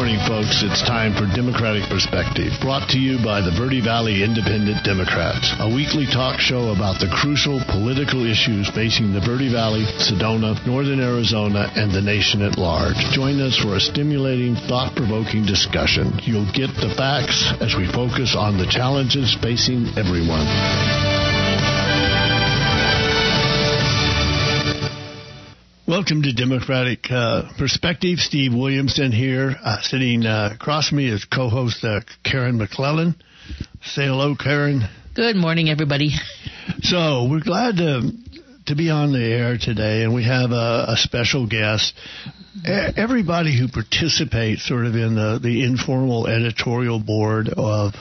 morning, folks. It's time for Democratic Perspective, brought to you by the Verde Valley Independent Democrats, a weekly talk show about the crucial political issues facing the Verde Valley, Sedona, Northern Arizona, and the nation at large. Join us for a stimulating, thought provoking discussion. You'll get the facts as we focus on the challenges facing everyone. Welcome to Democratic uh, Perspective. Steve Williamson here, uh, sitting uh, across me is co-host uh, Karen McClellan. Say hello, Karen. Good morning, everybody. So we're glad to to be on the air today, and we have a, a special guest. Everybody who participates, sort of in the the informal editorial board of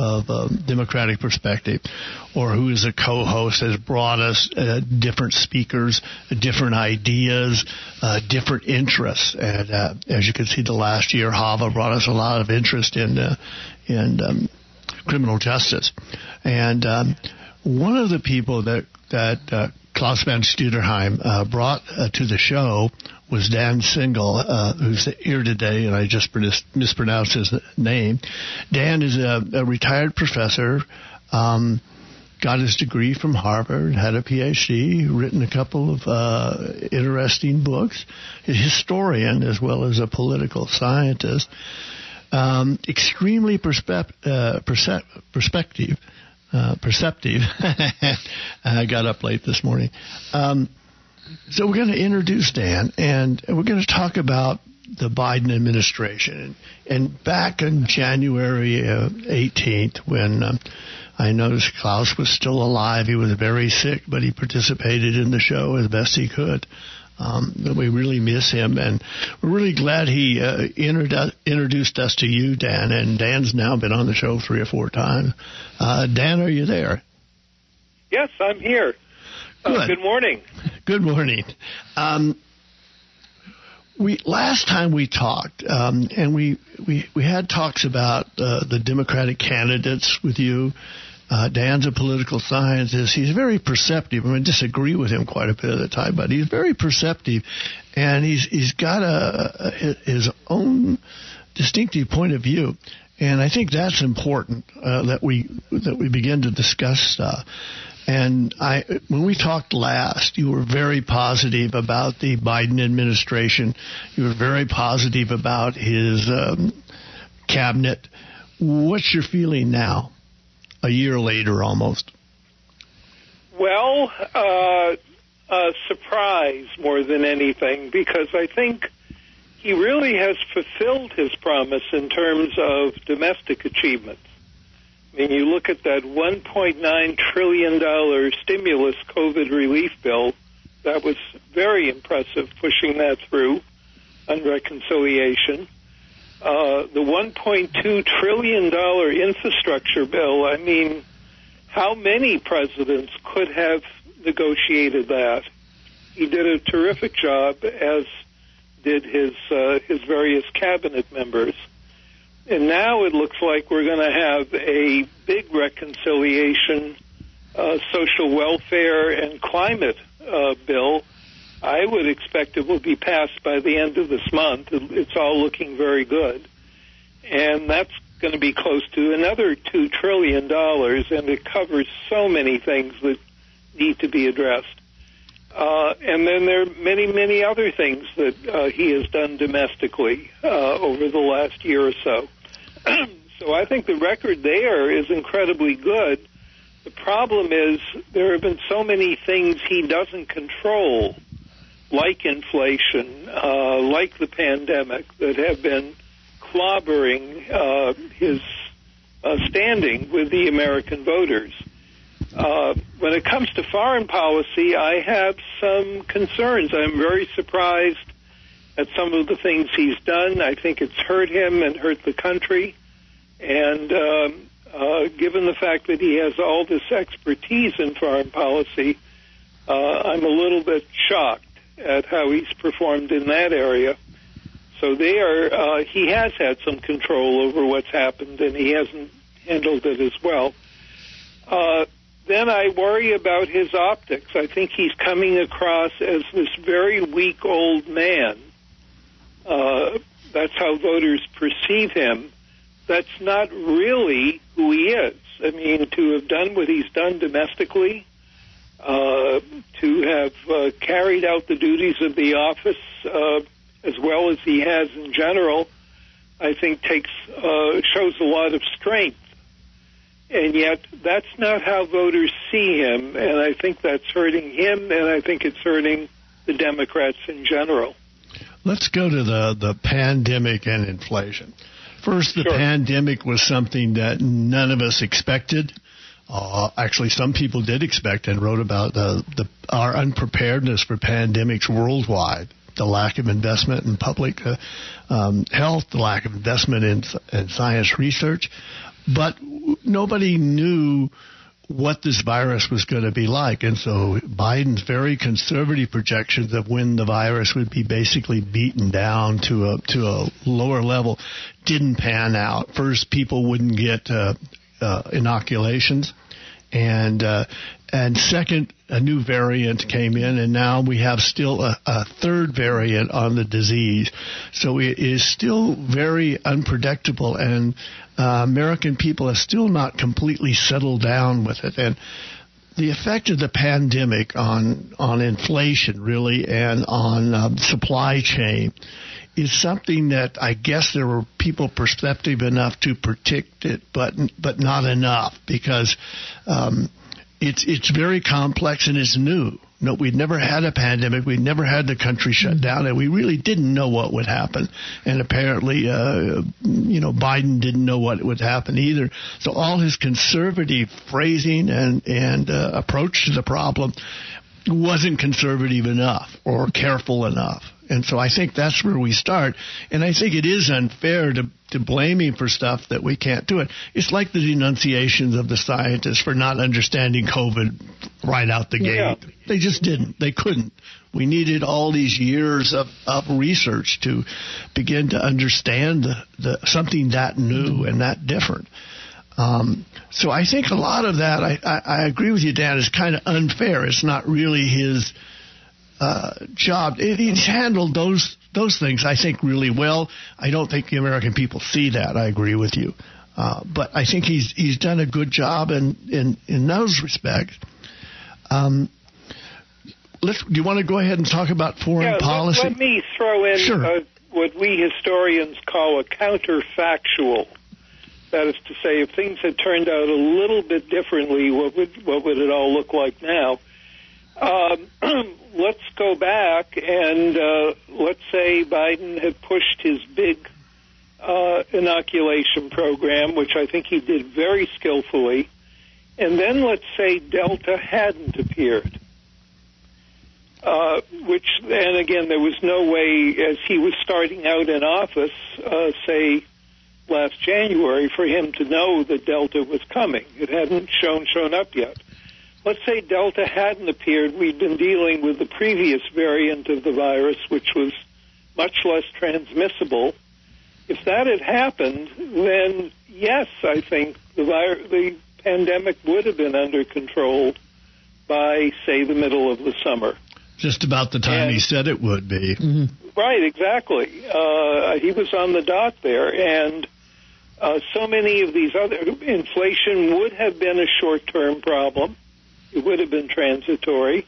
of um, Democratic perspective, or who is a co-host, has brought us uh, different speakers, different ideas, uh, different interests. And uh, as you can see, the last year, Hava brought us a lot of interest in uh, in um, criminal justice. And um, one of the people that that uh, Klaus Van Studerheim uh, brought to the show was Dan Single, uh, who's here today, and I just mispronounced his name. Dan is a, a retired professor, um, got his degree from Harvard, had a PhD, written a couple of uh, interesting books, a historian as well as a political scientist, um, extremely uh, perspective. Uh, perceptive. I got up late this morning. Um, so we're going to introduce Dan, and we're going to talk about the Biden administration. And back on January uh, 18th, when um, I noticed Klaus was still alive, he was very sick, but he participated in the show as best he could. Um, we really miss him, and we're really glad he uh, introdu- introduced us to you, Dan. And Dan's now been on the show three or four times. Uh, Dan, are you there? Yes, I'm here. Good. Uh, good morning. Good morning. Um, we last time we talked, um, and we, we we had talks about uh, the Democratic candidates with you. Uh, Dan's a political scientist. He's very perceptive. I mean, I disagree with him quite a bit of the time, but he's very perceptive, and he's he's got a, a his own distinctive point of view. And I think that's important uh, that we that we begin to discuss uh, and I, when we talked last, you were very positive about the Biden administration. You were very positive about his um, cabinet. What's your feeling now, a year later almost? Well, uh, a surprise more than anything, because I think he really has fulfilled his promise in terms of domestic achievements. I mean, you look at that $1.9 trillion stimulus COVID relief bill, that was very impressive pushing that through on reconciliation. Uh, the $1.2 trillion infrastructure bill, I mean, how many presidents could have negotiated that? He did a terrific job, as did his uh, his various cabinet members. And now it looks like we're going to have a big reconciliation, uh, social welfare and climate uh, bill. I would expect it will be passed by the end of this month. It's all looking very good. And that's going to be close to another $2 trillion, and it covers so many things that need to be addressed. Uh, and then there are many, many other things that uh, he has done domestically uh, over the last year or so. so I think the record there is incredibly good. The problem is there have been so many things he doesn't control, like inflation, uh, like the pandemic, that have been clobbering uh, his uh, standing with the American voters. Uh, when it comes to foreign policy, I have some concerns. I'm very surprised at some of the things he's done. I think it's hurt him and hurt the country. And um, uh, given the fact that he has all this expertise in foreign policy, uh, I'm a little bit shocked at how he's performed in that area. So there, uh, he has had some control over what's happened, and he hasn't handled it as well. Uh, then I worry about his optics. I think he's coming across as this very weak old man. Uh, that's how voters perceive him, that's not really who he is. I mean, to have done what he's done domestically, uh, to have uh, carried out the duties of the office uh, as well as he has in general, I think takes uh, shows a lot of strength. And yet, that's not how voters see him, and I think that's hurting him, and I think it's hurting the Democrats in general. Let's go to the, the pandemic and inflation. First, the Sure. pandemic was something that none of us expected. Uh, actually, some people did expect and wrote about the, the our unpreparedness for pandemics worldwide, the lack of investment in public uh, um, health, the lack of investment in, in science research. But nobody knew what this virus was going to be like. And so Biden's very conservative projections of when the virus would be basically beaten down to a to a lower level didn't pan out. First, people wouldn't get uh, uh, inoculations, and uh, and second, a new variant came in, and now we have still a, a third variant on the disease. So it is still very unpredictable, and uh, American people are still not completely settled down with it. And the effect of the pandemic on on inflation, really, and on um, supply chain is something that I guess there were people perceptive enough to predict it, but but not enough because um, it's it's very complex and it's new. No, we'd never had a pandemic. We'd never had the country shut down, and we really didn't know what would happen. And apparently, uh, you know, Biden didn't know what would happen either. So all his conservative phrasing and and uh, approach to the problem wasn't conservative enough or careful enough. And so I think that's where we start. And I think it is unfair to, to blame him for stuff that we can't do it. It's like the denunciations of the scientists for not understanding COVID right out the gate. Yeah. They just didn't. They couldn't. We needed all these years of, of research to begin to understand the, the, something that new and that different. Um, so I think a lot of that, I, I, I agree with you, Dan, is kind of unfair. It's not really his uh, job. It, he's handled those those things, I think, really well. I don't think the American people see that. I agree with you, uh, but I think he's he's done a good job in in, in those respects. Um, let's. Do you want to go ahead and talk about foreign yeah, policy? Let, me throw in Sure. uh, what we historians call a counterfactual. That is to say, if things had turned out a little bit differently, what would what would it all look like now? Um, let's go back and uh, let's say Biden had pushed his big uh, inoculation program, which I think he did very skillfully, and then let's say Delta hadn't appeared. Uh, which, and again, there was no way, as he was starting out in office, uh, say last January, for him to know that Delta was coming. It hadn't shown shown up yet. Let's say Delta hadn't appeared. We'd been dealing with the previous variant of the virus, which was much less transmissible. If that had happened, then yes, I think the vir- the pandemic would have been under control by, say, the middle of the summer. Just about the time And- he said it would be. Right, exactly. Uh, he was on the dot there, and uh, so many of these other inflation would have been a short-term problem. It would have been transitory.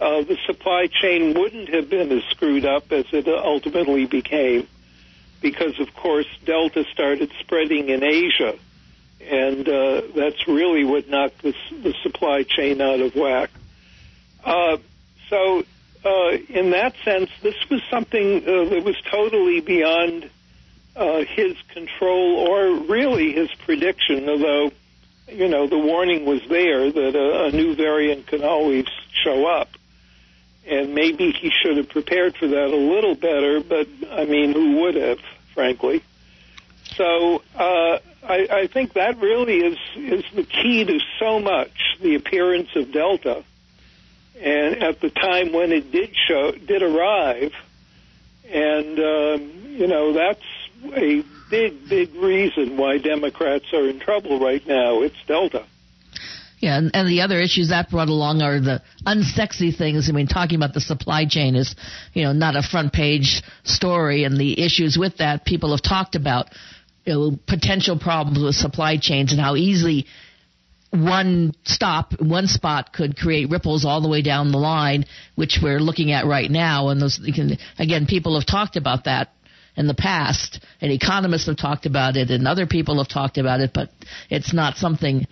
Uh, the supply chain wouldn't have been as screwed up as it ultimately became, because of course Delta started spreading in Asia, and uh, that's really what knocked the, the supply chain out of whack. Uh, so, uh, in that sense, this was something uh, that was totally beyond uh, his control or really his prediction, although, you know, the warning was there that a, a new variant can always show up. And maybe he should have prepared for that a little better, but I mean, who would have, frankly? So uh, I, I think that really is is the key to so much the appearance of Delta. And at the time when it did show, did arrive, and um, you know that's a big, big reason why Democrats are in trouble right now. It's Delta. Yeah, and, and the other issues that brought along are the unsexy things. I mean, talking about the supply chain is, you know, not a front page story, and the issues with that people have talked about, you know, potential problems with supply chains and how easily one stop, one spot could create ripples all the way down the line, which we're looking at right now. And those, again, people have talked about that in the past, and economists have talked about it, and other people have talked about it, but it's not something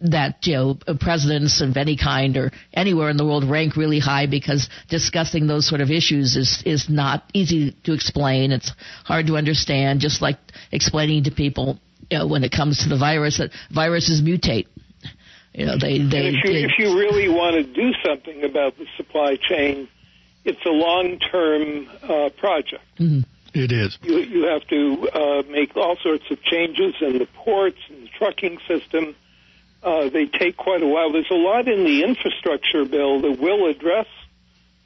that you know presidents of any kind or anywhere in the world rank really high because discussing those sort of issues is is not easy to explain. It's hard to understand. Just like explaining to people you know, when it comes to the virus that viruses mutate. You know, they they. if, you, if you really want to do something about the supply chain, it's a long-term uh, project. Mm-hmm. It is. You you have to uh, make all sorts of changes in the ports and the trucking system uh, they take quite a while. There's a lot in the infrastructure bill that will address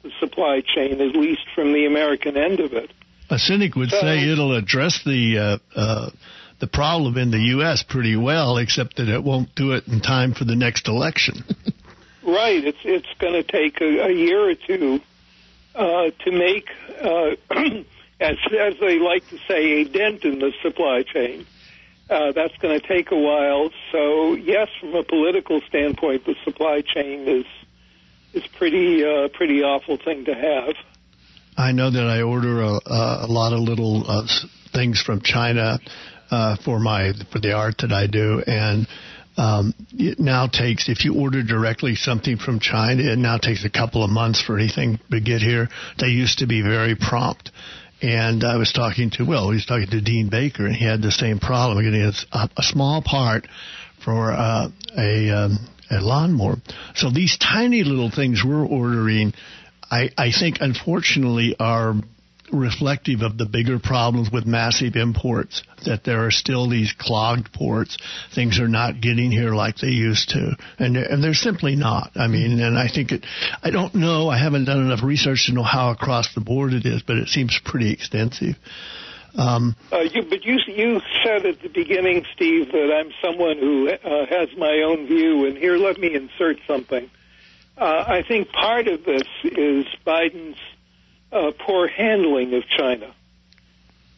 the supply chain, at least from the American end of it. A cynic would So- say it'll address the uh, uh, the problem in the U.S. pretty well, except that it won't do it in time for the next election. Right. It's it's going to take a, a year or two uh, to make, uh, as as they like to say, a dent in the supply chain. Uh, that's going to take a while. So yes, from a political standpoint, the supply chain is is pretty uh, pretty awful thing to have. I know that I order a, a lot of little uh, things from China uh, for my for the art that I do, and um, it now takes if you order directly something from China, it now takes a couple of months for anything to get here. They used to be very prompt. And I was talking to, well, he was talking to Dean Baker, and he had the same problem getting a, a small part for uh, a, um, a lawnmower. So these tiny little things we're ordering, I, I think, unfortunately, are reflective of the bigger problems with massive imports. That there are still these clogged ports. Things are not getting here like they used to, and and they're simply not. I mean, and I think it. I don't know. I haven't done enough research to know how across the board it is, but it seems pretty extensive. Um, Uh, you, but you you said at the beginning, Steve, that I'm someone who uh, has my own view, and here let me insert something. Uh, I think part of this is Biden's uh, poor handling of China.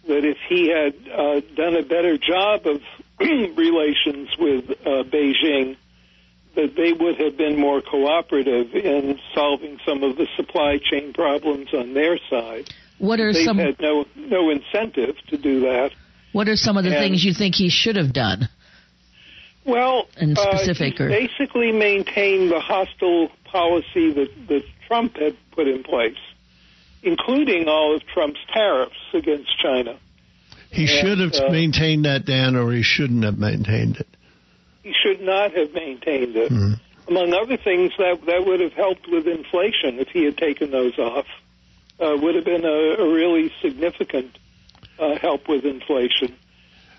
That if he had uh, done a better job of relations with uh, Beijing, that they would have been more cooperative in solving some of the supply chain problems on their side. what are They've some had no no incentive to do that. what are some of the and- things you think he should have done? Well, In uh, specific, he or- basically maintained the hostile policy that, that Trump had put in place, including all of Trump's tariffs against China. he And, should have uh, maintained that, Dan, or he shouldn't have maintained it. He should not have maintained it. Mhm. Among other things, that that would have helped with inflation if he had taken those off. Uh, would have been a, a really significant uh, help with inflation.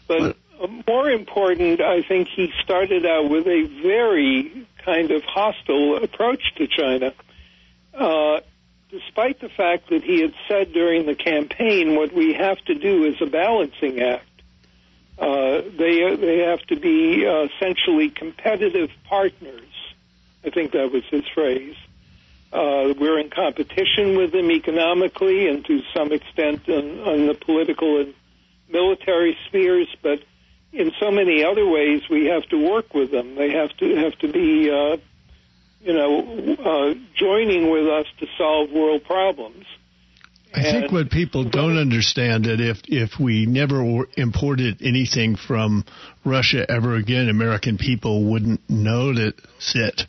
But uh, more important, I think he started out with a very kind of hostile approach to China. Uh, despite the fact that he had said during the campaign, what we have to do is a balancing act. Uh, they they have to be uh, essentially competitive partners. I think that was his phrase. Uh, we're in competition with them economically and to some extent on, on the political and military spheres, but in so many other ways we have to work with them. They have to have to be, uh, you know, uh, joining with us to solve world problems. I think what people don't understand that if if we never imported anything from Russia ever again, American people wouldn't notice it.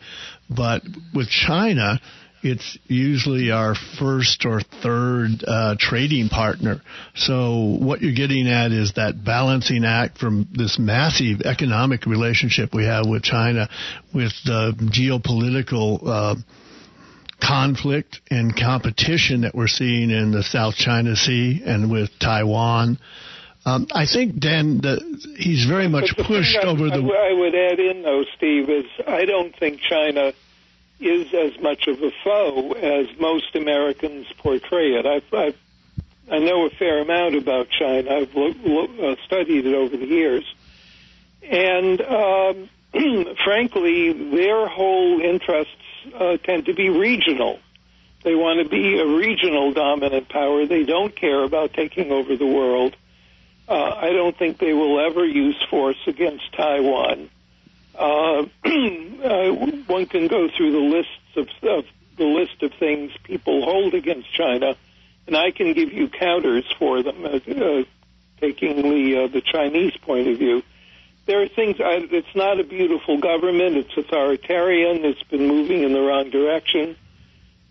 But with China, it's usually our first or third uh, trading partner. So what you're getting at is that balancing act from this massive economic relationship we have with China, with the geopolitical. Uh, conflict and competition that we're seeing in the South China Sea and with Taiwan. Um, I think Dan, the, he's very much pushed over I, the. I would add in, though, Steve, is I don't think China is as much of a foe as most Americans portray it. I've, I've I know a fair amount about China. I've lo- lo- uh, studied it over the years, and um, frankly, their whole interests uh, tend to be regional. They want to be a regional dominant power. They don't care about taking over the world. Uh, I don't think they will ever use force against Taiwan. Uh, uh, one can go through the lists of, of the list of things people hold against China, and I can give you counters for them, uh, uh, taking the uh, the Chinese point of view. There are things. I, it's not a beautiful government. It's authoritarian. It's been moving in the wrong direction.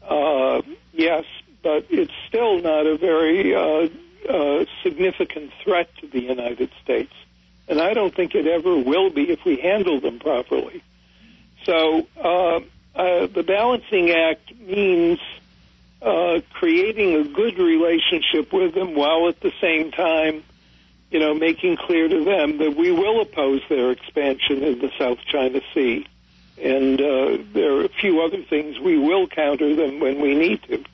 Uh, yes, but it's still not a very uh, uh, significant threat to the United States. And I don't think it ever will be if we handle them properly. So uh, uh, the balancing act means uh, creating a good relationship with them while at the same time, you know, making clear to them that we will oppose their expansion in the South China Sea. And uh, there are a few other things we will counter them when we need to.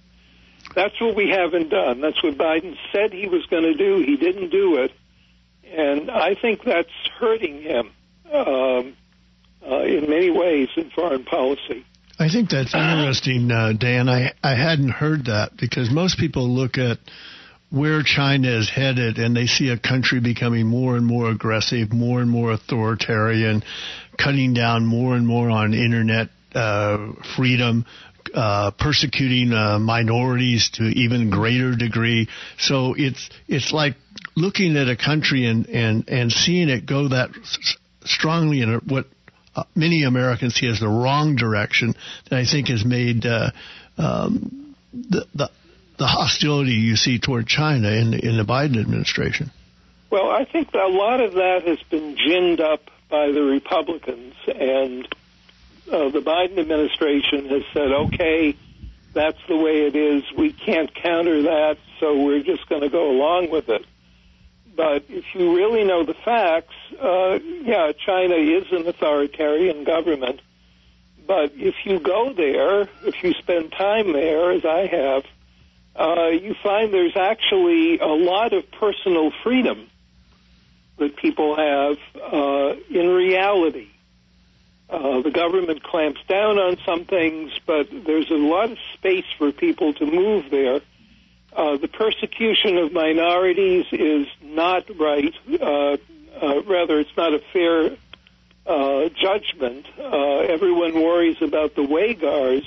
That's what we haven't done. That's what Biden said he was going to do. He didn't do it. And I think that's hurting him um, uh, in many ways in foreign policy. I think that's interesting, uh, Dan. I, I hadn't heard that because most people look at where China is headed and they see a country becoming more and more aggressive, more and more authoritarian, cutting down more and more on internet uh, freedom, uh, persecuting uh, minorities to even greater degree. So it's it's like looking at a country and and and seeing it go that strongly in what uh, many Americans see as the wrong direction that I think has made uh, um, the, the the hostility you see toward China in in the Biden administration. Well, I think a lot of that has been ginned up by the Republicans, and uh, the Biden administration has said, "Okay, that's the way it is. We can't counter that, so we're just going to go along with it." But if you really know the facts, uh, yeah, China is an authoritarian government. But if you go there, if you spend time there, as I have, uh, you find there's actually a lot of personal freedom that people have uh, in reality. Uh, the government clamps down on some things, but there's a lot of space for people to move there. Uh, the persecution of minorities is not right. Uh, uh, rather, it's not a fair uh, judgment. Uh, everyone worries about the Uyghurs.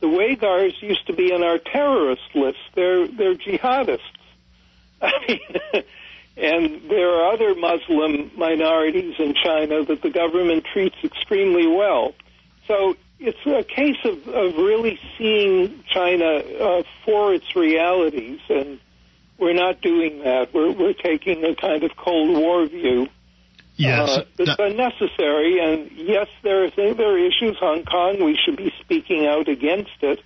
The Uyghurs used to be on our terrorist list. They're they're jihadists. I mean, and there are other Muslim minorities in China that the government treats extremely well. So it's a case of, of really seeing China uh, for its realities, and we're not doing that. We're, we're taking a kind of Cold War view. Yes, uh, it's unnecessary, and yes, there are there are issues. Hong Kong, we should be speaking out against it,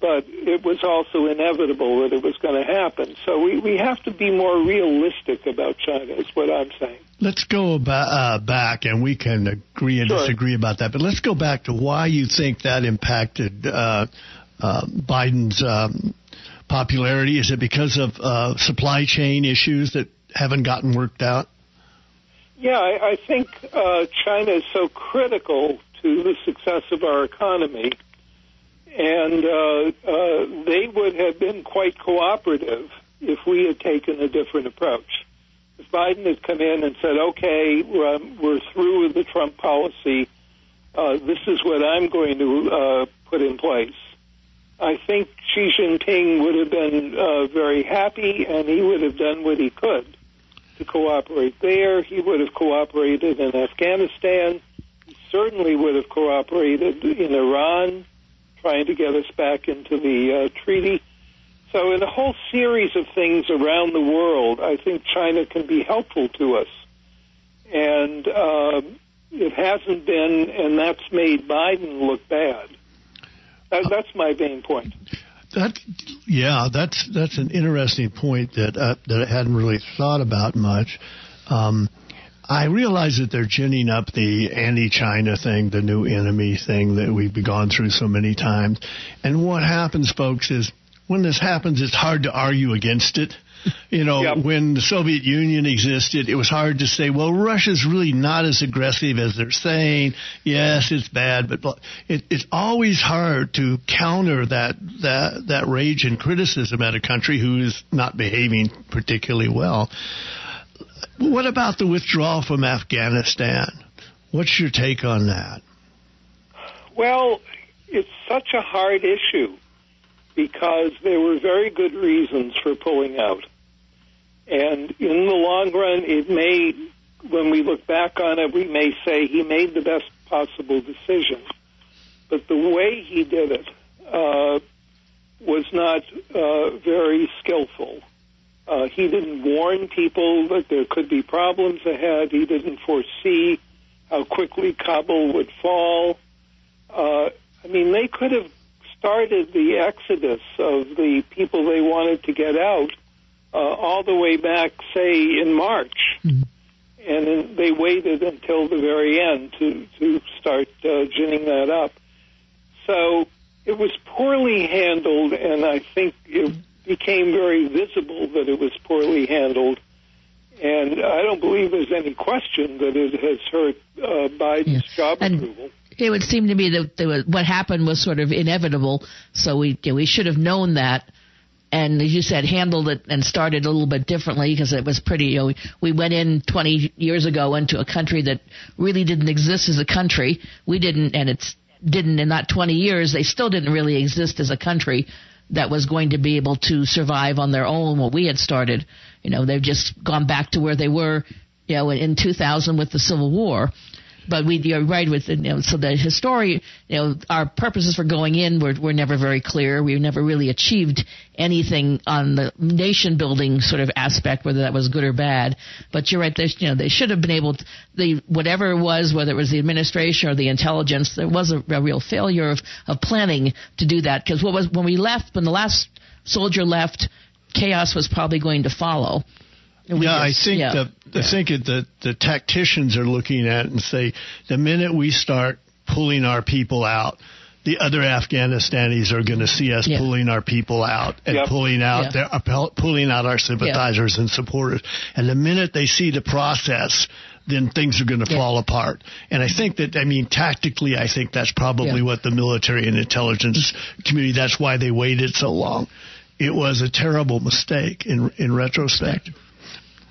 but it was also inevitable that it was going to happen. So we we have to be more realistic about China. Is what I'm saying. Let's go ba- uh, back, and we can agree and Sure. disagree about that. But let's go back to why you think that impacted uh, uh, Biden's um, popularity. Is it because of uh, supply chain issues that haven't gotten worked out? Yeah, I, I think uh, China is so critical to the success of our economy, and uh, uh, they would have been quite cooperative if we had taken a different approach. If Biden had come in and said, "Okay, we're, um, we're through with the Trump policy. Uh, this is what I'm going to uh, put in place," I think Xi Jinping would have been uh, very happy, and he would have done what he could to cooperate there. He would have cooperated in Afghanistan. He certainly would have cooperated in Iran, trying to get us back into the uh, treaty. So, in a whole series of things around the world, I think China can be helpful to us. And um it hasn't been, and that's made Biden look bad. That, that's my main point. That, yeah, that's that's an interesting point that uh, that I hadn't really thought about much. Um, I realize that they're ginning up the anti-China thing, the new enemy thing that we've gone through so many times. And what happens, folks, is when this happens, it's hard to argue against it. You know, Yep. when the Soviet Union existed, it was hard to say, well, Russia's really not as aggressive as they're saying. Yes, it's bad, but it, it's always hard to counter that, that, that rage and criticism at a country who is not behaving particularly well. What about the withdrawal from Afghanistan? What's your take on that? Well, it's such a hard issue because there were very good reasons for pulling out. And in the long run, it may, when we look back on it, we may say he made the best possible decision. But the way he did it uh, was not uh, very skillful. Uh, he didn't warn people that there could be problems ahead. He didn't foresee how quickly Kabul would fall. Uh, I mean, they could have started the exodus of the people they wanted to get out uh, all the way back, say, in March. And then they waited until the very end to, to start uh, ginning that up. So it was poorly handled, and I think it became very visible that it was poorly handled. And I don't believe there's any question that it has hurt uh, Biden's Yeah. job And- approval. It would seem to me that was, what happened was sort of inevitable, so we you know, we should have known that, and as you said, handled it and started a little bit differently because it was pretty. You know, we went in 20 years ago into a country that really didn't exist as a country. We didn't, and it's didn't in that 20 years. They still didn't really exist as a country that was going to be able to survive on their own. What we had started, you know, they've just gone back to where they were, you know, in 2000 with the Civil War but we you're right with you know so the history you know our purposes for going in were were never very clear. We never really achieved anything on the nation building sort of aspect whether that was good or bad. But you're right they you know they should have been able to the whatever it was whether it was the administration or the intelligence there was a, a real failure of of planning to do that. Because what was when we left when the last soldier left chaos was probably going to follow. We yeah, just- I think yeah. the I think that the tacticians are looking at it and say the minute we start pulling our people out, the other Afghanistanis are going to see us Yeah. pulling our people out and Yep. pulling out Yeah. their uh, pulling out our sympathizers and supporters. And the minute they see the process, then things are going to Yeah. fall apart. And I think that I mean tactically, I think that's probably Yeah. what the military and intelligence community. That's why they waited so long. It was a terrible mistake in in retrospect.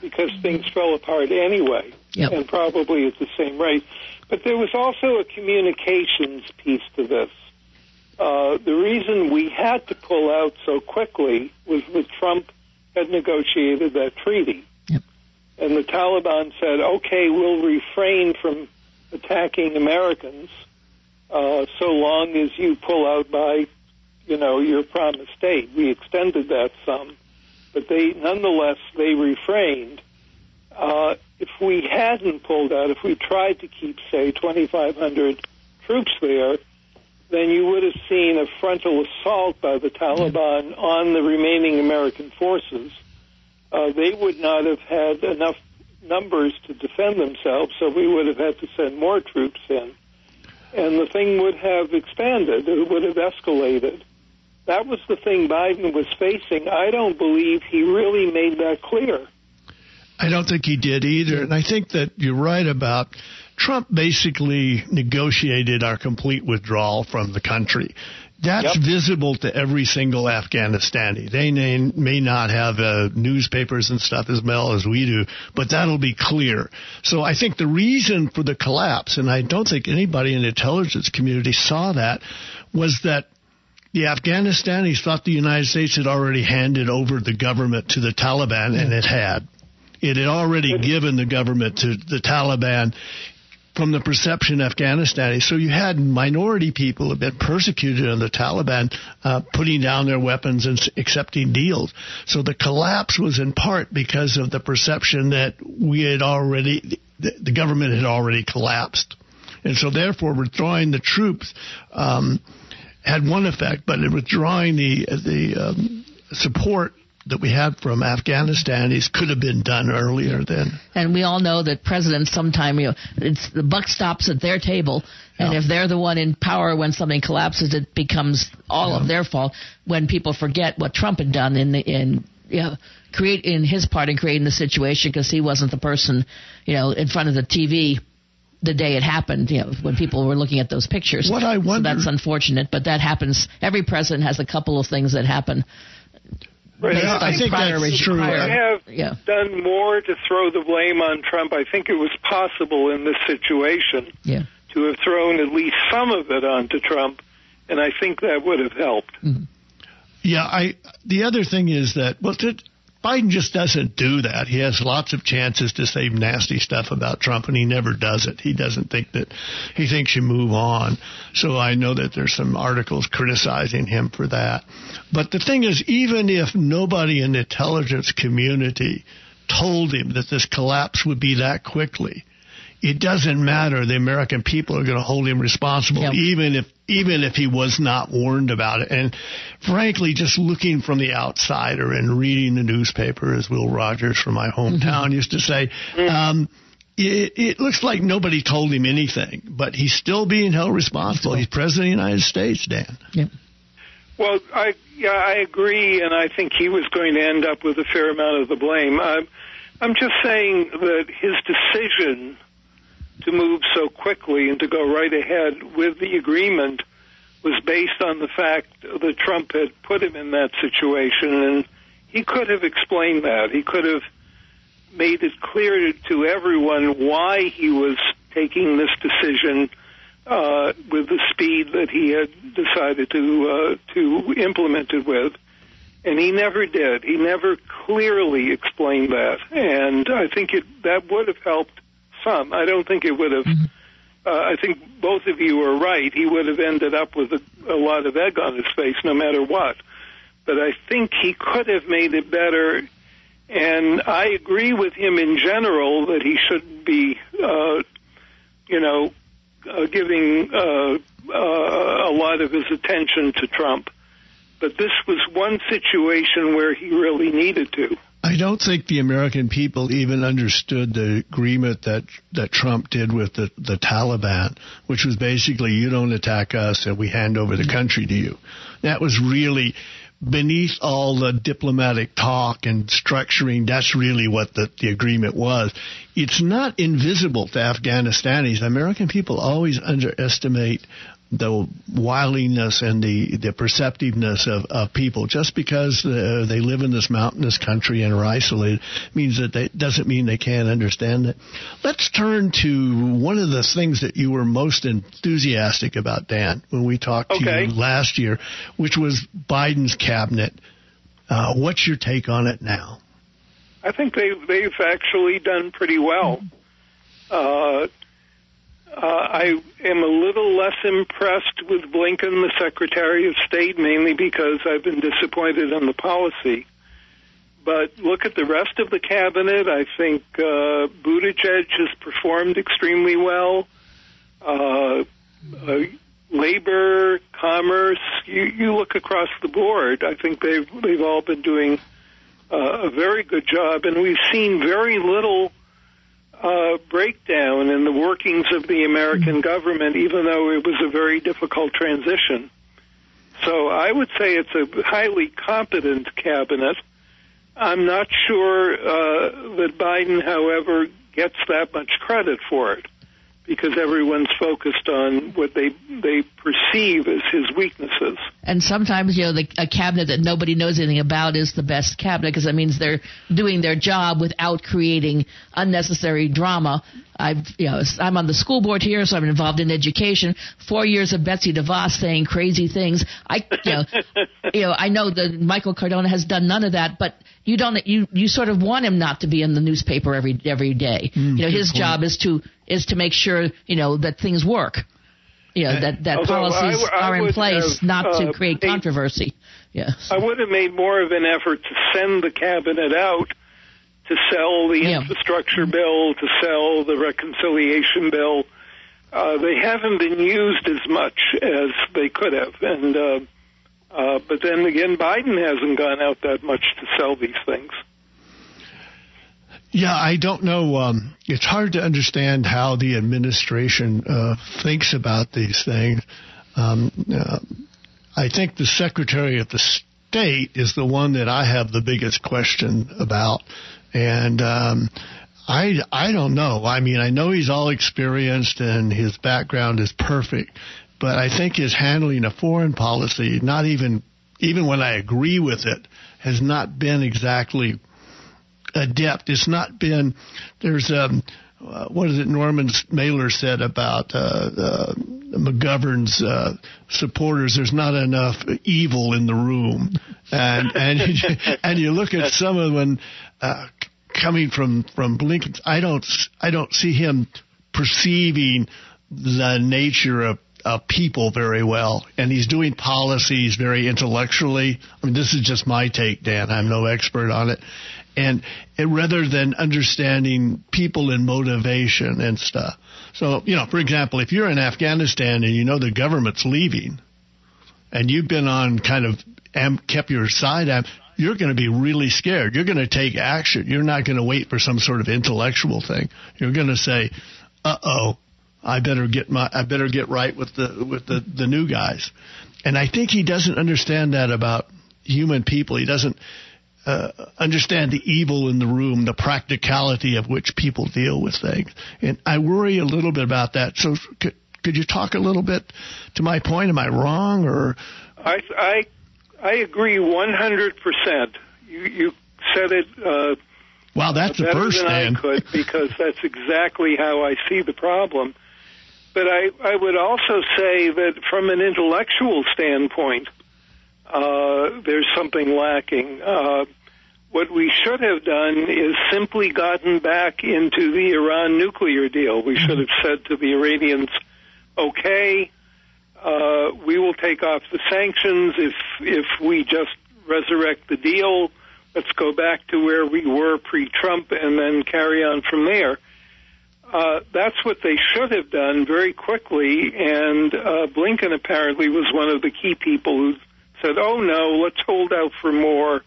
Because things fell apart anyway, Yep. and probably at the same rate. But there was also a communications piece to this. Uh, the reason we had to pull out so quickly was that Trump had negotiated that treaty. Yep. And the Taliban said, okay, we'll refrain from attacking Americans uh, so long as you pull out by, you know, your promised date. We extended that some but they nonetheless they refrained. Uh, if we hadn't pulled out, if we tried to keep, say, 2,500 troops there, then you would have seen a frontal assault by the Taliban on the remaining American forces. Uh, they would not have had enough numbers to defend themselves, so we would have had to send more troops in. And the thing would have expanded, it would have escalated that was the thing Biden was facing. I don't believe he really made that clear. I don't think he did either. And I think that you're right about Trump basically negotiated our complete withdrawal from the country. That's Yep. visible to every single Afghanistani. They may, may not have uh, newspapers and stuff as well as we do, but that'll be clear. So I think the reason for the collapse, and I don't think anybody in the intelligence community saw that, was that the Afghanistanis thought the United States had already handed over the government to the Taliban, and it had. It had already given the government to the Taliban from the perception of Afghanistan. So you had minority people had been persecuted on the Taliban uh, putting down their weapons and accepting deals. So the collapse was in part because of the perception that we had already, the, the government had already collapsed. And so therefore withdrawing the troops um, had one effect, but in withdrawing the, the um, support that we had from Afghanistan Afghanistanis could have been done earlier then. And we all know that presidents sometime, you know, it's the buck stops at their table. And Yeah. if they're the one in power when something collapses, it becomes all of their fault. When people forget what Trump had done in the, in you know, create in his part in creating the situation because he wasn't the person, you know, in front of the TV the day it happened. You know, when people were looking at those pictures. What I so wonder- that's unfortunate, but that happens. Every president has a couple of things that happen. Right. Yeah, I think prior that's reg- true. prior- I have yeah. done more to throw the blame on Trump. I think it was possible in this situation Yeah. to have thrown at least some of it onto Trump, and I think that would have helped. Mm-hmm. Yeah, I. The other thing is that well, t- Biden just doesn't do that. He has lots of chances to say nasty stuff about Trump, and he never does it. He doesn't think that. He thinks you move on. So I know that there's some articles criticizing him for that. But the thing is, even if nobody in the intelligence community told him that this collapse would be that quickly, it doesn't matter. The American people are going to hold him responsible, Yep. even if even if he was not warned about it. And frankly, just looking from the outsider and reading the newspaper, as Will Rogers from my hometown used to say, um, it, it looks like nobody told him anything, but he's still being held responsible. He's president of the United States, Dan. Yeah. Well, I yeah, I agree, and I think he was going to end up with a fair amount of the blame. I'm, I'm just saying that his decision to move so quickly and to go right ahead with the agreement was based on the fact that Trump had put him in that situation, and he could have explained that. He could have made it clear to everyone why he was taking this decision uh, with the speed that he had decided to uh, to implement it with, and he never did. He never clearly explained that, and I think it that would have helped some. I don't think it would have. Uh, I think both of you are right. He would have ended up with a, a lot of egg on his face, no matter what. But I think he could have made it better. And I agree with him in general that he shouldn't be, uh, you know, uh, giving uh, uh, a lot of his attention to Trump. But this was one situation where he really needed to. I don't think the American people even understood the agreement that that Trump did with the, the Taliban, which was basically you don't attack us and we hand over the mm-hmm. country to you. That was really beneath all the diplomatic talk and structuring. That's really what the, the agreement was. It's not invisible to Afghanistanis. American people always underestimate the wiliness and the, the perceptiveness of, of people. Just because uh, they live in this mountainous country and are isolated means that they doesn't mean they can't understand it. Let's turn to one of the things that you were most enthusiastic about, Dan, when we talked to you last year, which was Biden's cabinet. Uh, what's your take on it now? I think they've they've actually done pretty well. Uh, uh, I am a little less impressed with Blinken, the Secretary of State, mainly because I've been disappointed in the policy. But look at the rest of the cabinet. I think uh, Buttigieg has performed extremely well. Uh, uh, labor, commerce. You, you look across the board. I think they've they've all been doing uh, a very good job, and we've seen very little uh, breakdown in the workings of the American government, even though it was a very difficult transition. So I would say it's a highly competent cabinet. I'm not sure uh, that Biden, however, gets that much credit for it because everyone's focused on what they they perceive as his weaknesses. And sometimes, you know, the, a cabinet that nobody knows anything about is the best cabinet because that means they're doing their job without creating unnecessary drama. I've, you know, I'm on the school board here, so I'm involved in education. Four years of Betsy DeVos saying crazy things. I, you know, you know, I know that Michael Cardona has done none of that, but you don't, you, you sort of want him not to be in the newspaper every, every day. Mm, you know, his job is to, is to make sure, you know, that things work. You know, that, that Although I policies are in place have, not to uh, create made- controversy. Yes. I would have made more of an effort to send the cabinet out to sell the Yeah. infrastructure bill, to sell the reconciliation bill. Uh, they haven't been used as much as they could have, and uh, Uh, but then again, Biden hasn't gone out that much to sell these things. Yeah, I don't know. Um, it's hard to understand how the administration uh, thinks about these things. Um, uh, I think the Secretary of the State is the one that I have the biggest question about, and um, I I don't know. I mean, I know he's all experienced and his background is perfect, but I think his handling of foreign policy, not even even when I agree with it, has not been exactly adept. It's not been. There's um, uh, what is it? Norman Mailer said about uh, uh, McGovern's uh, supporters. There's not enough evil in the room, and and and you look at some of when uh, coming from from Blinken. I don't I don't see him perceiving the nature of uh, people very well, and he's doing policies very intellectually. I mean, this is just my take, Dan. I'm no expert on it, and, and rather than understanding people and motivation and stuff. So, you know, for example, if you're in Afghanistan and you know the government's leaving, and you've been on kind of am, kept your side am, you're going to be really scared. You're going to take action. You're not going to wait for some sort of intellectual thing. You're going to say, "Uh oh, I better get my I better get right with the with the the new guys." And I think he doesn't understand that about human people. He doesn't uh, understand the evil in the room, the practicality of which people deal with things. And I worry a little bit about that. So could, could you talk a little bit to my point? Am I wrong or? I I I agree 100%. You you said it uh, Wow, that's better the first, than Dan. I could because that's exactly how I see the problem. But I, I would also say that from an intellectual standpoint, uh, there's something lacking. Uh, what we should have done is simply gotten back into the Iran nuclear deal. We should have said to the Iranians, okay, uh, we will take off the sanctions if if we just resurrect the deal. Let's go back to where we were pre-Trump and then carry on from there. Uh, that's what they should have done very quickly, and uh, Blinken apparently was one of the key people who said, "Oh no, let's hold out for more.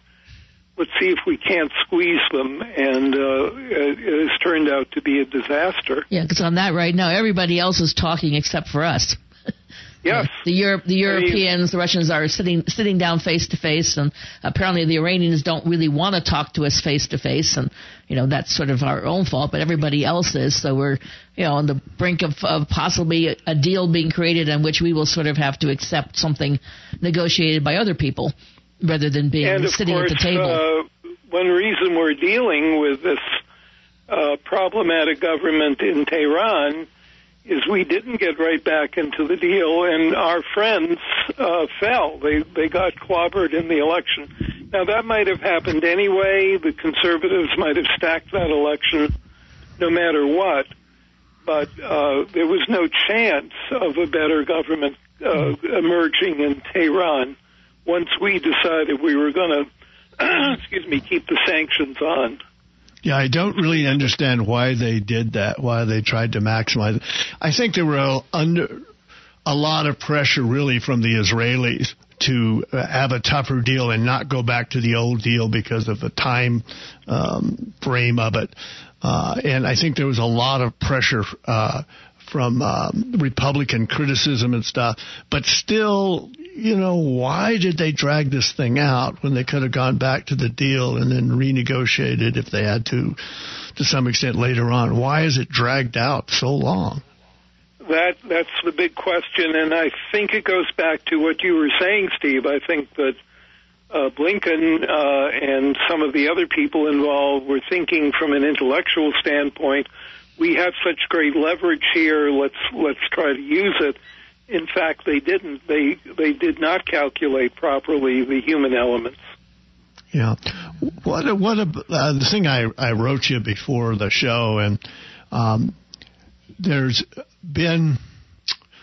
Let's see if we can't squeeze them." And uh, it it has turned out to be a disaster. Yeah, because on that right now, everybody else is talking except for us. Yes. The Europe, the Europeans, the Russians are sitting sitting down face to face, and apparently the Iranians don't really want to talk to us face to face, and you know that's sort of our own fault, but everybody else is. So we're you know on the brink of, of possibly a, a deal being created in which we will sort of have to accept something negotiated by other people rather than being and sitting course, at the table. Uh, one reason we're dealing with this uh, problematic government in Tehran is we didn't get right back into the deal, and our friends uh, fell. They they got clobbered in the election. Now that might have happened anyway. The conservatives might have stacked that election, no matter what. But uh, there was no chance of a better government uh, emerging in Tehran once we decided we were going to, excuse me, keep the sanctions on. Yeah, I don't really understand why they did that, why they tried to maximize it. I think there were under a lot of pressure really from the Israelis to uh, have a tougher deal and not go back to the old deal because of the time um, frame of it. Uh, and I think there was a lot of pressure uh, from um, Republican criticism and stuff. But still, you know, why did they drag this thing out when they could have gone back to the deal and then renegotiated if they had to, to some extent later on? Why is it dragged out so long? That that's the big question, and I think it goes back to what you were saying, Steve. I think that uh, Blinken uh, and some of the other people involved were thinking from an intellectual standpoint. We have such great leverage here. Let's let's try to use it. In fact, they didn't. They they did not calculate properly the human elements. Yeah. What what a, uh, the thing I I wrote you before the show, and um, there's been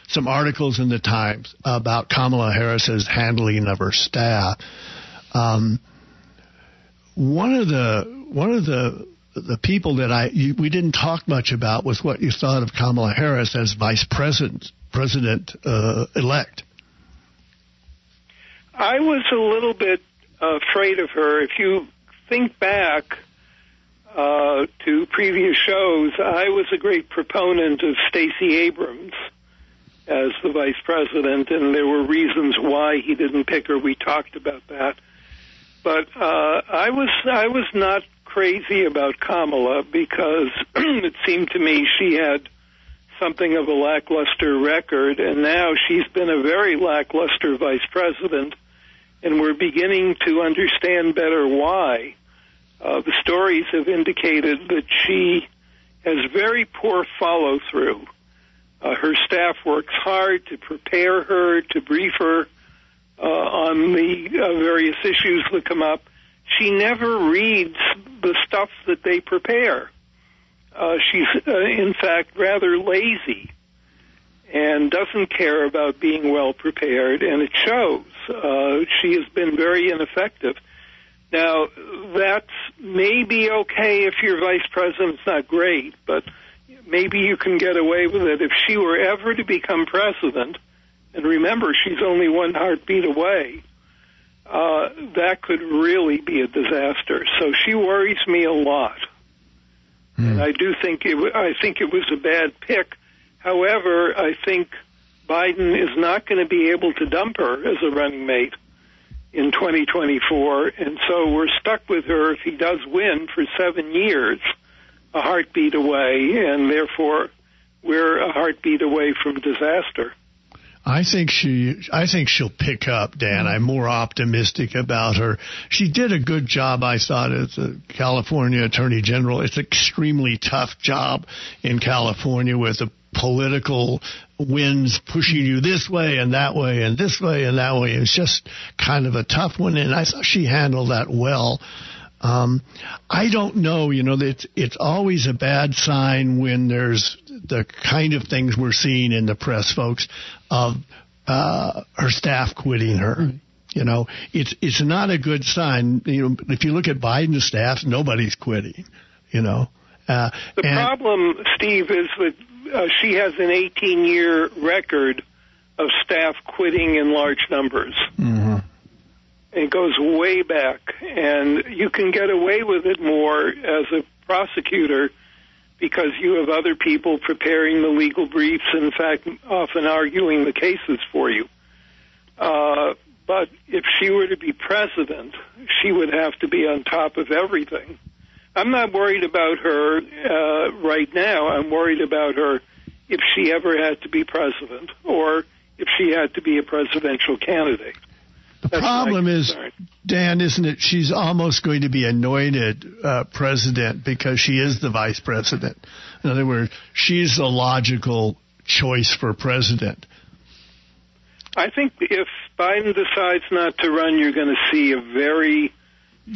some articles in the Times about Kamala Harris's handling of her staff. Um, one of the one of the the people that I you, we didn't talk much about was what you thought of Kamala Harris as vice president president uh, elect. I was a little bit afraid of her. If you think back uh, to previous shows, I was a great proponent of Stacey Abrams as the vice president, and there were reasons why he didn't pick her. We talked about that, but uh, I was I was not crazy about Kamala because it seemed to me she had something of a lackluster record, and now she's been a very lackluster vice president, and we're beginning to understand better why. Uh, the stories have indicated that she has very poor follow through. Uh, her staff works hard to prepare her, to brief her uh, on the uh, various issues that come up. She never reads the stuff that they prepare. Uh, she's, uh, in fact, rather lazy and doesn't care about being well prepared, and it shows. Uh, she has been very ineffective. Now, that's maybe okay if your vice president's not great, but maybe you can get away with it if she were ever to become president. And remember, she's only one heartbeat away. Uh, that could really be a disaster. So she worries me a lot. Mm. And I do think it. I think it was a bad pick. However, I think Biden is not going to be able to dump her as a running mate in 2024, and so we're stuck with her if he does win for seven years, a heartbeat away, and therefore we're a heartbeat away from disaster. I think she I think she'll pick up, Dan. I'm more optimistic about her. She did a good job, I thought, as a California Attorney General. It's an extremely tough job in California with the political winds pushing you this way and that way and this way and that way. It's just kind of a tough one, and I thought she handled that well. Um, I don't know. You know, it's it's always a bad sign when there's the kind of things we're seeing in the press, folks, of uh, her staff quitting her. Mm. You know, it's it's not a good sign. You know, if you look at Biden's staff, nobody's quitting. You know, uh, the and, problem, Steve, is that uh, she has an 18-year record of staff quitting in large numbers. Mm-hmm. It goes way back, and you can get away with it more as a prosecutor because you have other people preparing the legal briefs, in fact, often arguing the cases for you. Uh, but if she were to be president, she would have to be on top of everything. I'm not worried about her uh, right now. I'm worried about her if she ever had to be president or if she had to be a presidential candidate. The That's problem is, Dan, isn't it? She's almost going to be anointed uh, president because she is the vice president. In other words, she's the logical choice for president. I think if Biden decides not to run, you're going to see a very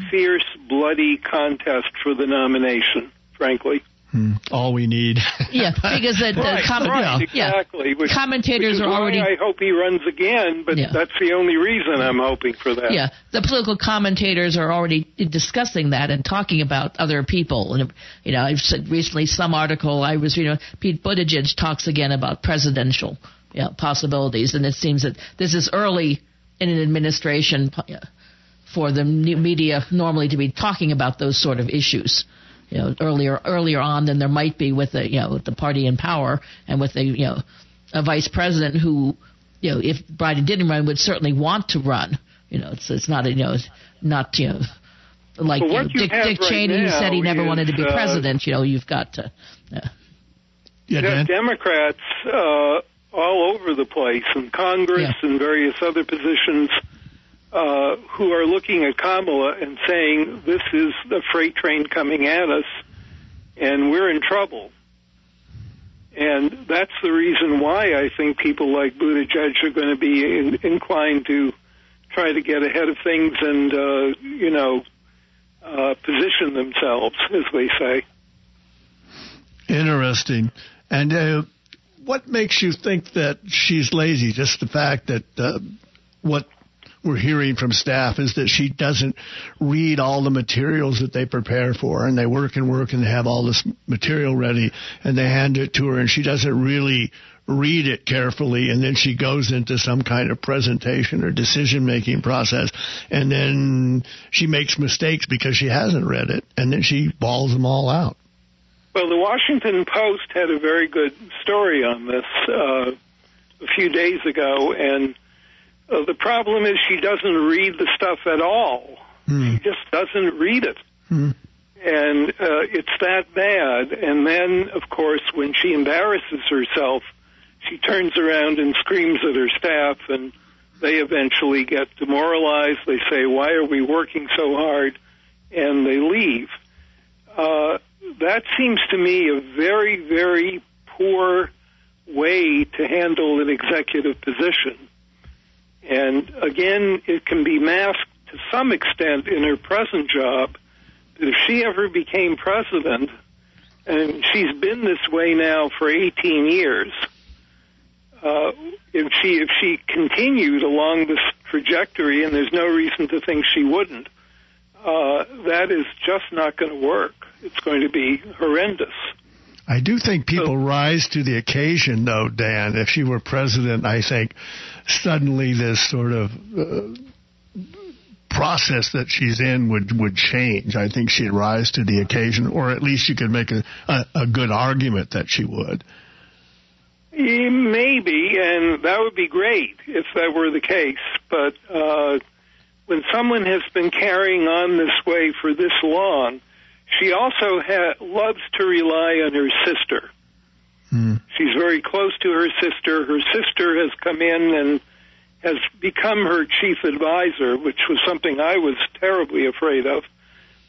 fierce, bloody contest for the nomination, frankly. Hmm. All we need. yeah, because the, the right, right, exactly. Which, commentators which are already. I hope he runs again, but yeah. that's the only reason I'm hoping for that. Yeah, the political commentators are already discussing that and talking about other people. And you know, I've said recently some article I was, you know, Pete Buttigieg talks again about presidential you know, possibilities, and it seems that this is early in an administration for the media normally to be talking about those sort of issues you know, earlier earlier on than there might be with the you know with the party in power and with the you know a vice president who you know if Biden didn't run would certainly want to run. You know, it's it's not you know not you know like you know, Dick, Dick right Cheney said he never is, wanted to be uh, president. You know, you've got to. Uh, yeah, Democrats uh, all over the place in Congress yeah. and various other positions uh, who are looking at Kamala and saying, this is the freight train coming at us, and we're in trouble. And that's the reason why I think people like Buttigieg are going to be in, inclined to try to get ahead of things and, uh, you know, uh, position themselves, as they say. Interesting. And uh, what makes you think that she's lazy? Just the fact that uh, what we're hearing from staff is that she doesn't read all the materials that they prepare for and they work and work and they have all this material ready and they hand it to her and she doesn't really read it carefully and then she goes into some kind of presentation or decision making process and then she makes mistakes because she hasn't read it and then she balls them all out. Well, the Washington Post had a very good story on this uh, a few days ago, and uh, the problem is she doesn't read the stuff at all. Hmm. She just doesn't read it. Hmm. And uh, it's that bad. And then, of course, when she embarrasses herself, she turns around and screams at her staff, and they eventually get demoralized. They say, Why are we working so hard? And they leave. Uh, that seems to me a very, very poor way to handle an executive position. And again, it can be masked to some extent in her present job. That if she ever became president, and she's been this way now for 18 years, uh, if she if she continued along this trajectory, and there's no reason to think she wouldn't, uh, that is just not going to work. It's going to be horrendous. I do think people so, rise to the occasion, though, Dan. If she were president, I think suddenly this sort of uh, process that she's in would would change. I think she'd rise to the occasion, or at least you could make a, a, a good argument that she would. Maybe, and that would be great if that were the case. But uh, when someone has been carrying on this way for this long, she also ha- loves to rely on her sister. Mm. She's very close to her sister. Her sister has come in and has become her chief advisor, which was something I was terribly afraid of.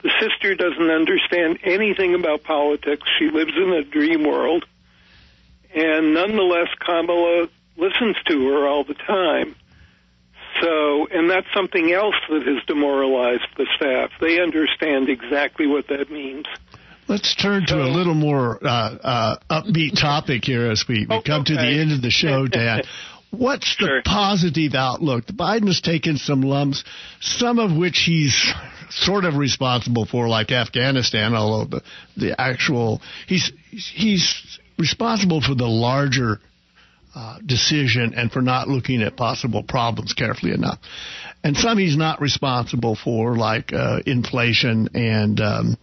The sister doesn't understand anything about politics. She lives in a dream world. And nonetheless, Kamala listens to her all the time. So, and that's something else that has demoralized the staff. They understand exactly what that means. Let's turn to a little more uh, uh, upbeat topic here as we, we oh, come okay. to the end of the show, Dan. What's the sure. positive outlook? Biden's taken some lumps, some of which he's sort of responsible for, like Afghanistan, although the, the actual he's he's responsible for the larger uh, decision and for not looking at possible problems carefully enough. And some he's not responsible for, like uh, inflation and um,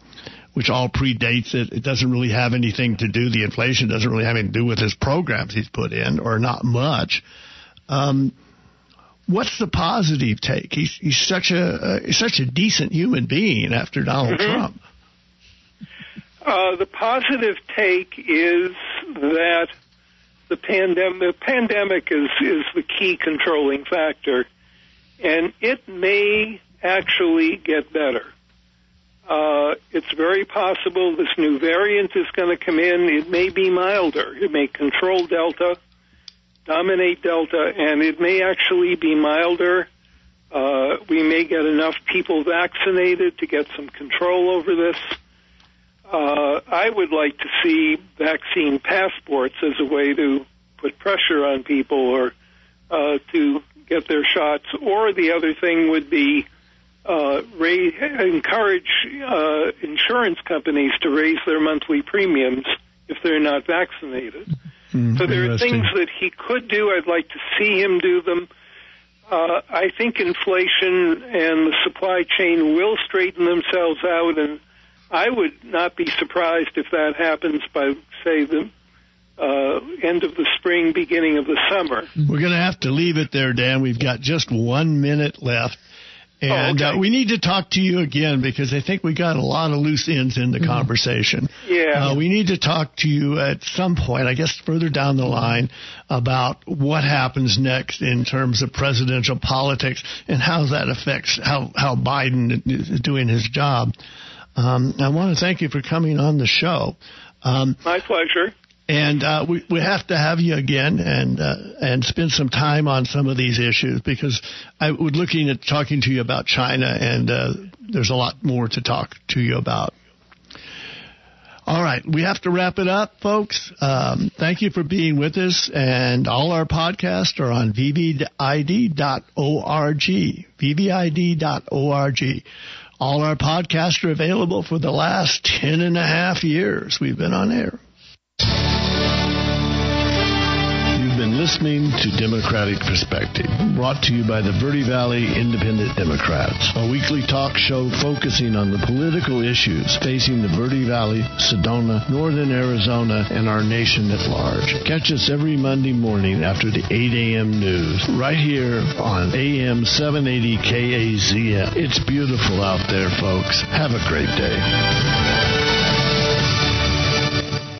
which all predates it. It doesn't really have anything to do. The inflation doesn't really have anything to do with his programs he's put in, or not much. Um, what's the positive take? He's he's such a uh, he's such a decent human being after Donald mm-hmm. Trump. Uh, the positive take is that the pandemic the pandemic is is the key controlling factor, and it may actually get better. Uh, it's very possible this new variant is going to come in. It may be milder. It may control Delta, dominate Delta, and it may actually be milder. Uh, we may get enough people vaccinated to get some control over this. Uh, I would like to see vaccine passports as a way to put pressure on people or uh, to get their shots. Or the other thing would be uh, raise, encourage uh, insurance companies to raise their monthly premiums if they're not vaccinated. Mm, so there are things that he could do. I'd like to see him do them. Uh, I think inflation and the supply chain will straighten themselves out, and I would not be surprised if that happens by, say, the uh, end of the spring, beginning of the summer. We're going to have to leave it there, Dan. We've got just one minute left. And oh, okay. uh, we need to talk to you again because I think we got a lot of loose ends in the mm-hmm. conversation. Yeah. Uh, we need to talk to you at some point, I guess further down the line, about what happens next in terms of presidential politics and how that affects how, how Biden is doing his job. Um, I want to thank you for coming on the show. Um, My pleasure and uh, we we have to have you again and uh, and spend some time on some of these issues because I was looking at talking to you about China and uh, there's a lot more to talk to you about. All right, we have to wrap it up, folks. Um, thank you for being with us, and all our podcasts are on vvid.org. vvid.org. All our podcasts are available for the last ten and a half years we've been on air. Listening to Democratic Perspective, brought to you by the Verde Valley Independent Democrats, a weekly talk show focusing on the political issues facing the Verde Valley, Sedona, Northern Arizona, and our nation at large. Catch us every Monday morning after the 8 a.m. news, right here on AM 780 KAZM. It's beautiful out there, folks. Have a great day.